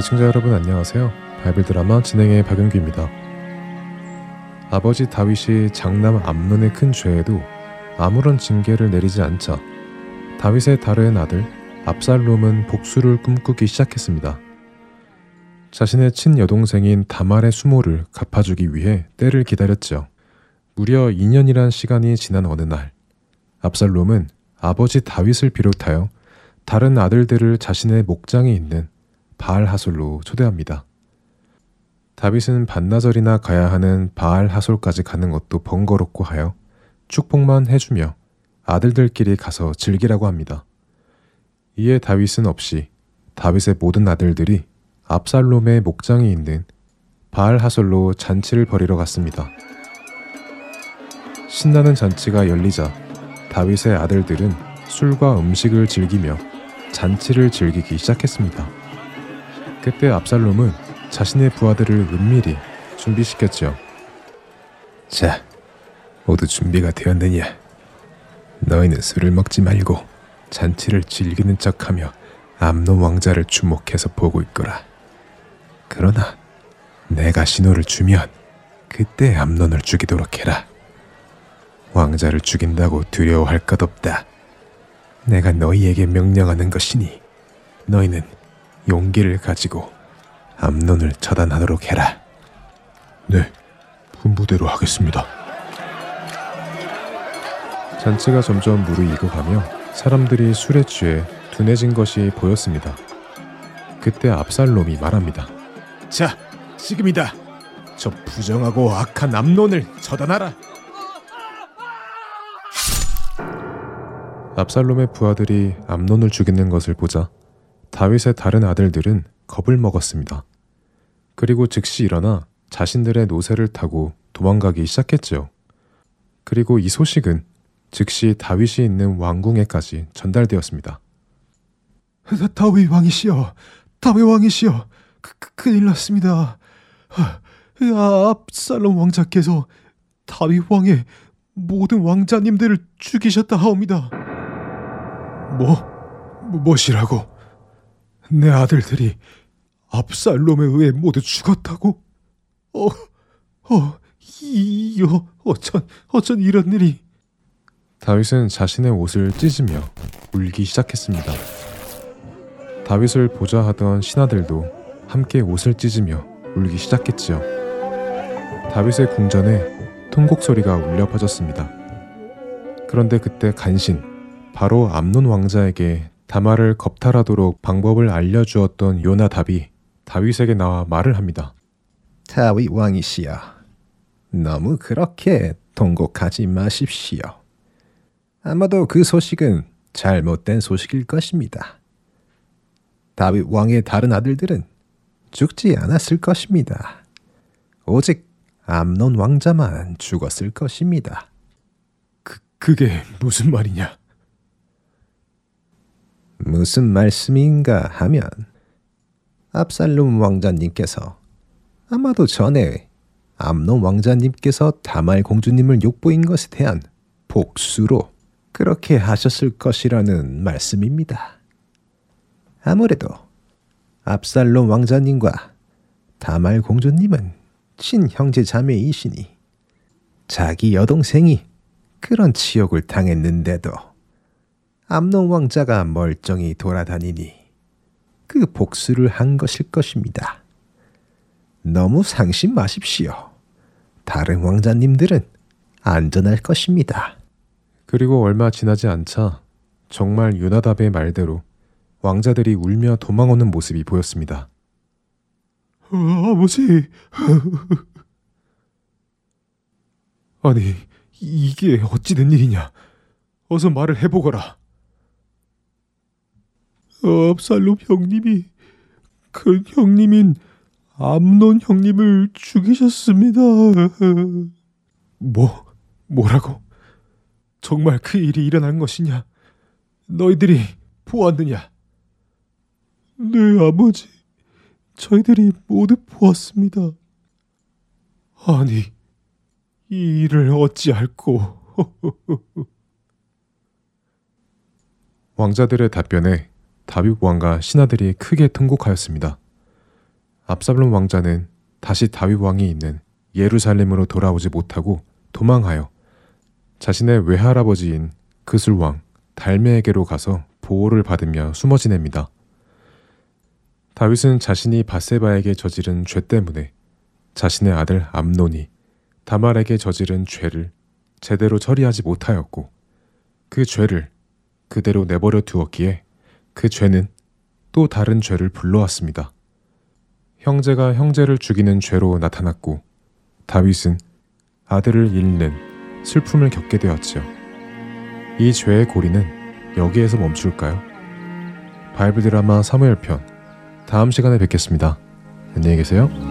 애청자 여러분 안녕하세요. 바이블 드라마 진행의 박영규입니다. 아버지 다윗이 장남 암론의 큰 죄에도 아무런 징계를 내리지 않자 다윗의 다른 아들 압살롬은 복수를 꿈꾸기 시작했습니다. 자신의 친여동생인 다말의 수모를 갚아주기 위해 때를 기다렸죠. 무려 2년이란 시간이 지난 어느 날 압살롬은 아버지 다윗을 비롯하여 다른 아들들을 자신의 목장에 있는 바알 하솔로 초대합니다. 다윗은 반나절이나 가야 하는 바알 하솔까지 가는 것도 번거롭고 하여 축복만 해주며 아들들끼리 가서 즐기라고 합니다. 이에 다윗은 없이 다윗의 모든 아들들이 압살롬의 목장에 있는 바알 하솔로 잔치를 벌이러 갔습니다. 신나는 잔치가 열리자 다윗의 아들들은 술과 음식을 즐기며 잔치를 즐기기 시작했습니다. 그때 압살롬은 자신의 부하들을 은밀히 준비시켰죠. 자, 모두 준비가 되었느냐? 너희는 술을 먹지 말고 잔치를 즐기는 척하며 암노 왕자를 주목해서 보고 있거라. 그러나 내가 신호를 주면 그때 암론을 죽이도록 해라. 왕자를 죽인다고 두려워할 것 없다. 내가 너희에게 명령하는 것이니 너희는 용기를 가지고 암론을 처단하도록 해라. 네, 분부대로 하겠습니다. 잔치가 점점 무르익어가며 사람들이 술에 취해 둔해진 것이 보였습니다. 그때 압살롬이 말합니다. 자, 지금이다. 저 부정하고 악한 암론을 처단하라. 압살롬의 부하들이 암논을 죽이는 것을 보자 다윗의 다른 아들들은 겁을 먹었습니다. 그리고 즉시 일어나 자신들의 노새를 타고 도망가기 시작했죠. 그리고 이 소식은 즉시 다윗이 있는 왕궁에까지 전달되었습니다. 다윗 왕이시여, 다윗 왕이시여, 그, 그, 큰일 났습니다. 아, 압살롬 왕자께서 다윗 왕의 모든 왕자님들을 죽이셨다 하옵니다. 뭐, 무엇이라고? 내 아들들이 압살롬에 의해 모두 죽었다고? 어, 어, 이요, 어쩐, 어쩐 이런 일이. 다윗은 자신의 옷을 찢으며 울기 시작했습니다. 다윗을 보좌하던 신하들도 함께 옷을 찢으며 울기 시작했지요. 다윗의 궁전에 통곡 소리가 울려 퍼졌습니다. 그런데 그때 간신, 바로 암논 왕자에게 다말을 겁탈하도록 방법을 알려주었던 요나답이 다윗에게 나와 말을 합니다. 다윗 왕이시여, 너무 그렇게 통곡하지 마십시오. 아마도 그 소식은 잘못된 소식일 것입니다. 다윗 왕의 다른 아들들은 죽지 않았을 것입니다. 오직 암논 왕자만 죽었을 것입니다. 그, 그게 무슨 말이냐? 무슨 말씀인가 하면 압살롬 왕자님께서 아마도 전에 암논 왕자님께서 다말 공주님을 욕보인 것에 대한 복수로 그렇게 하셨을 것이라는 말씀입니다. 아무래도 압살롬 왕자님과 다말 공주님은 친형제 자매이시니 자기 여동생이 그런 치욕을 당했는데도 암논 왕자가 멀쩡히 돌아다니니 그 복수를 한 것일 것입니다. 너무 상심 마십시오. 다른 왕자님들은 안전할 것입니다. 그리고 얼마 지나지 않자 정말 유나답의 말대로 왕자들이 울며 도망오는 모습이 보였습니다. 어, 아버지. 아니, 이게 어찌 된 일이냐? 어서 말을 해보거라. 압살롬 형님이 그 형님인 암논 형님을 죽이셨습니다. 뭐? 뭐라고? 정말 그 일이 일어난 것이냐? 너희들이 보았느냐? 네, 아버지. 저희들이 모두 보았습니다. 아니, 이 일을 어찌할꼬? 왕자들의 답변에 다윗 왕과 신하들이 크게 통곡하였습니다. 압살롬 왕자는 다시 다윗 왕이 있는 예루살렘으로 돌아오지 못하고 도망하여 자신의 외할아버지인 그술 왕 달메에게로 가서 보호를 받으며 숨어 지냅니다. 다윗은 자신이 바세바에게 저지른 죄 때문에 자신의 아들 암논이 다말에게 저지른 죄를 제대로 처리하지 못하였고 그 죄를 그대로 내버려 두었기에 그 죄는 또 다른 죄를 불러왔습니다. 형제가 형제를 죽이는 죄로 나타났고 다윗은 아들을 잃는 슬픔을 겪게 되었지요. 이 죄의 고리는 여기에서 멈출까요? 바이블 드라마 사무엘 편 다음 시간에 뵙겠습니다. 안녕히 계세요.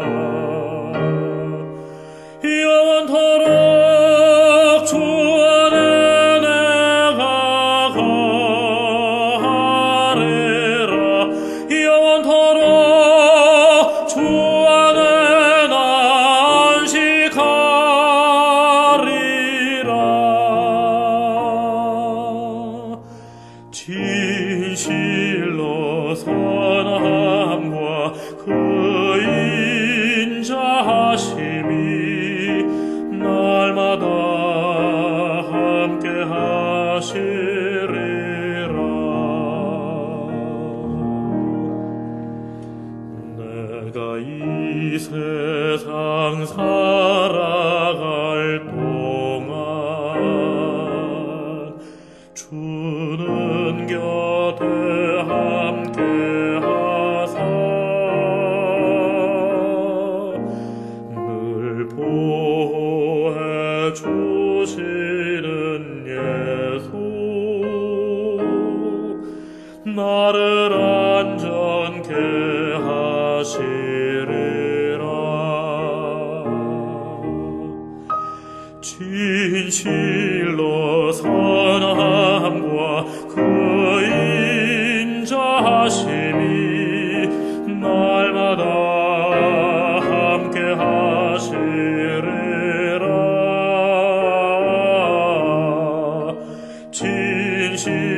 영 진실로 선함과 그 인자하심이 날마다 함께 하시리라. 진실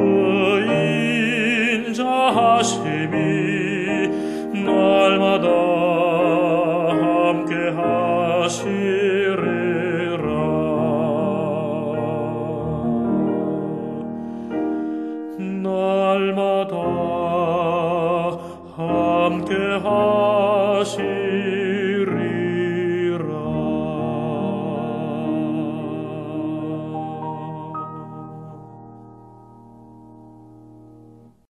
함께 하시리라